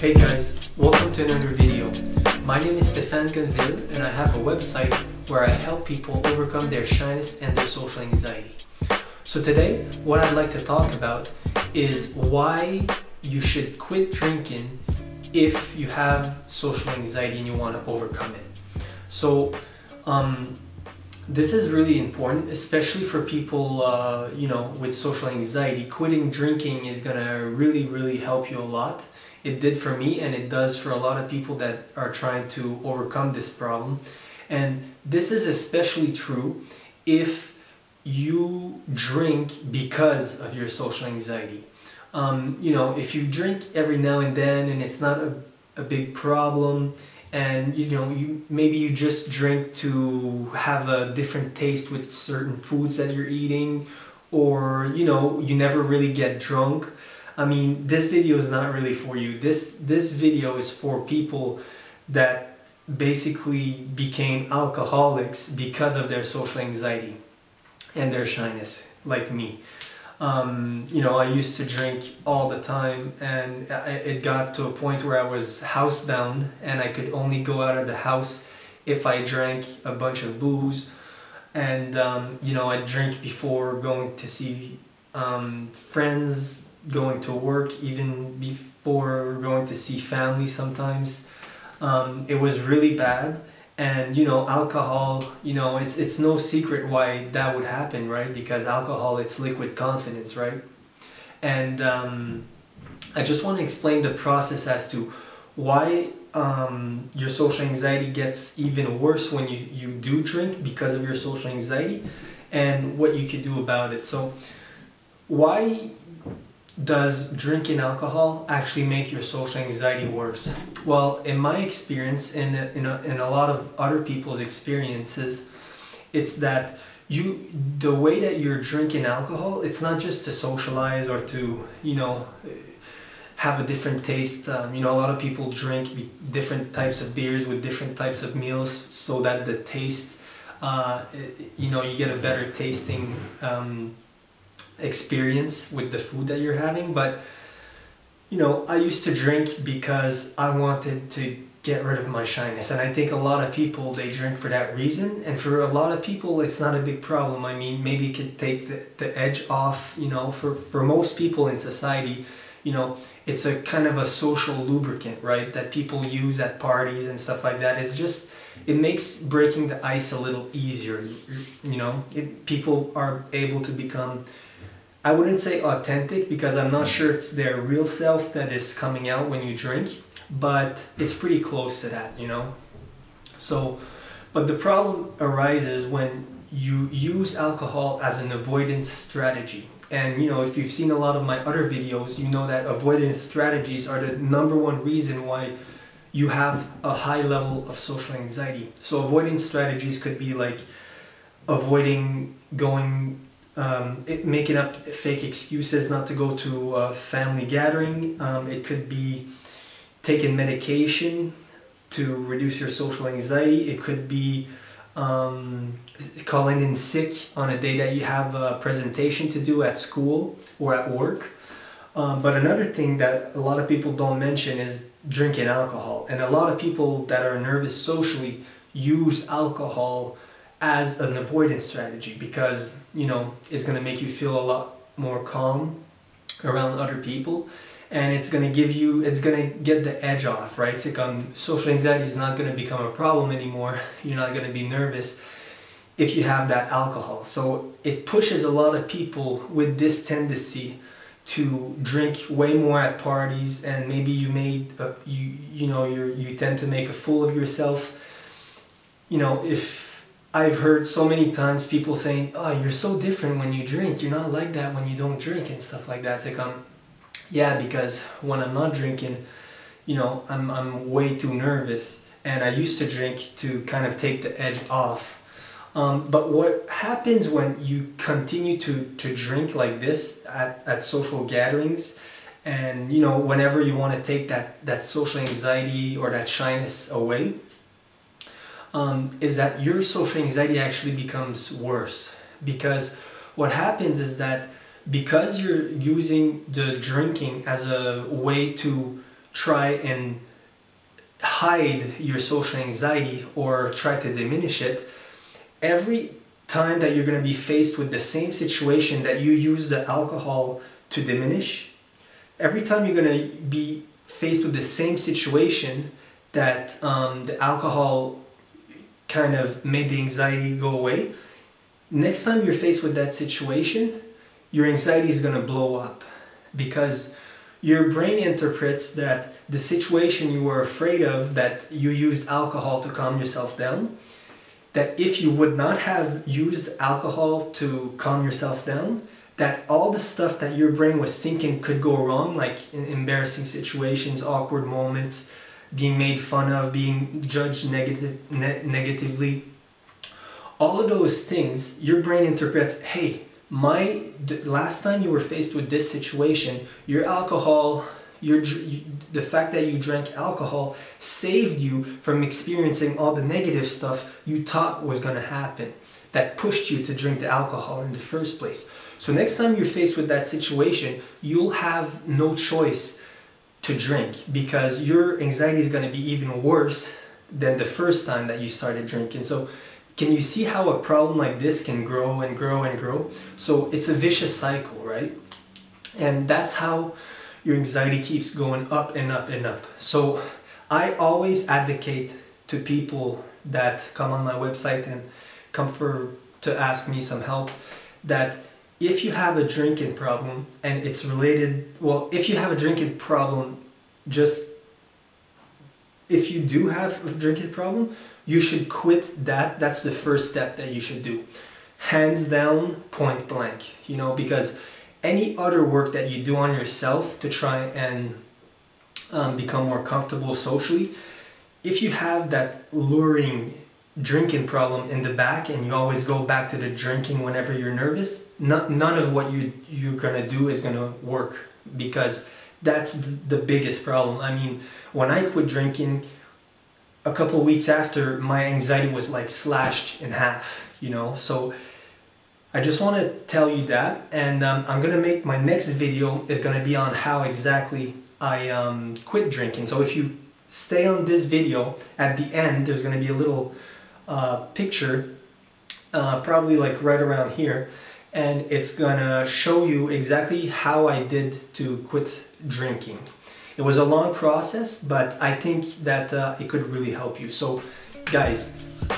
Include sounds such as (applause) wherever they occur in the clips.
Hey guys, welcome to another video. My name is Stéphane Gonville and I have a website where I help people overcome their shyness and their social anxiety. So today, what I'd like to talk about is why you should quit drinking if you have social anxiety and you want to overcome it. So, um, this is really important, especially for people, uh, you know, with social anxiety. Quitting drinking is gonna really, really help you a lot. It did for me, and it does for a lot of people that are trying to overcome this problem. And this is especially true if you drink because of your social anxiety. Um, you know, if you drink every now and then and it's not a, a big problem, and you know you maybe you just drink to have a different taste with certain foods that you're eating or you know you never really get drunk i mean this video is not really for you this this video is for people that basically became alcoholics because of their social anxiety and their shyness like me um, you know, I used to drink all the time, and it got to a point where I was housebound, and I could only go out of the house if I drank a bunch of booze. And um, you know, I drink before going to see um, friends, going to work, even before going to see family. Sometimes. Um, it was really bad. And you know alcohol you know it's it's no secret why that would happen right? Because alcohol it's liquid confidence right? And um, i just want to explain the process as to why um, your social anxiety gets even worse when you, you do drink because of your social anxiety and what you could do about it. So why does drinking alcohol actually make your social anxiety worse? Well, in my experience, and in, a, in a lot of other people's experiences, it's that you the way that you're drinking alcohol, it's not just to socialize or to you know have a different taste. Um, you know, a lot of people drink different types of beers with different types of meals so that the taste, uh, you know, you get a better tasting. Um, experience with the food that you're having but you know i used to drink because i wanted to get rid of my shyness and i think a lot of people they drink for that reason and for a lot of people it's not a big problem. I mean maybe it could take the, the edge off you know for for most people in society you know it's a kind of a social lubricant right that people use at parties and stuff like that. It's just it makes breaking the ice a little easier you know? It, people are able to become I wouldn't say authentic because I'm not sure it's their real self that is coming out when you drink, but it's pretty close to that, you know? So, but the problem arises when you use alcohol as an avoidance strategy. And you know, if you've seen a lot of my other videos, you know that avoidance strategies are the number one reason why you have a high level of social anxiety. So avoidance strategies could be like avoiding going um, it, making up fake excuses not to go to a family gathering. Um, it could be taking medication to reduce your social anxiety. It could be um, calling in sick on a day that you have a presentation to do at school or at work. Um, but another thing that a lot of people don't mention is drinking alcohol. And a lot of people that are nervous socially use alcohol as an avoidance strategy because you know it's going to make you feel a lot more calm around other people. And it's going to give you it's going to get the edge off right? It's like um, social anxiety is not going to become a problem anymore. (laughs) You're not going to be nervous if you have that alcohol. So it pushes a lot of people with this tendency to drink way more at parties and maybe you made a, you you know you you tend to make a fool of yourself. You know if I've heard so many times people saying, "Oh, you're so different when you drink. You're not like that when you don't drink and stuff like that." It's like, um, yeah, because when I'm not drinking, you know, I'm I'm way too nervous, and I used to drink to kind of take the edge off. Um, but what happens when you continue to to drink like this at at social gatherings? And you know, whenever you want to take that that social anxiety or that shyness away, um, is that your social anxiety actually becomes worse. Because what happens is that because you're using the drinking as a way to try and hide your social anxiety or try to diminish it, every time that you're going to be faced with the same situation that you use the alcohol to diminish, every time you're going to be faced with the same situation that um, the alcohol kind of made the anxiety go away, next time you're faced with that situation, your anxiety is going to blow up because your brain interprets that the situation you were afraid of that you used alcohol to calm yourself down that if you would not have used alcohol to calm yourself down that all the stuff that your brain was thinking could go wrong like in embarrassing situations awkward moments being made fun of being judged negative ne- negatively. All of those things your brain interprets hey my last time you were faced with this situation your alcohol your the fact that you drank alcohol saved you from experiencing all the negative stuff you thought was going to happen that pushed you to drink the alcohol in the first place. So next time you're faced with that situation you'll have no choice to drink because your anxiety is going to be even worse than the first time that you started drinking so can you see how a problem like this can grow and grow and grow? So it's a vicious cycle, right? And that's how your anxiety keeps going up and up and up. So I always advocate to people that come on my website and come for to ask me some help that if you have a drinking problem and it's related well if you have a drinking problem just if you do have a drinking problem, you should quit that. That's the first step that you should do. Hands down, point blank, you know, because any other work that you do on yourself to try and um, become more comfortable socially, if you have that luring drinking problem in the back and you always go back to the drinking whenever you're nervous, not, none of what you, you're gonna do is gonna work because that's the biggest problem. I mean, when I quit drinking, a couple weeks after, my anxiety was like slashed in half, you know? So I just want to tell you that. And um, I'm to make my next video is to be on how exactly I um, quit drinking. So if you stay on this video, at the end, there's to be a little uh, picture, uh, probably like right around here and it's gonna show you exactly how I did to quit drinking. It was a long process, but I think that uh, it could really help you. So guys,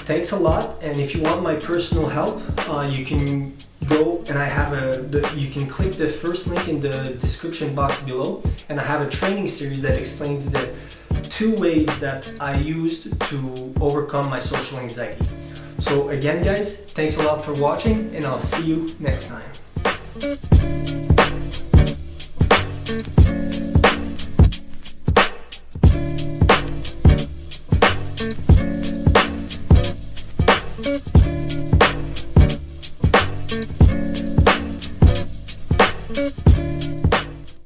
thanks a lot. And if you want my personal help, uh, you can go and I have a, the, you can click the first link in the description box below. And I have a training series that explains the two ways that I used to overcome my social anxiety. So again guys, thanks a lot for watching and I'll see you next time.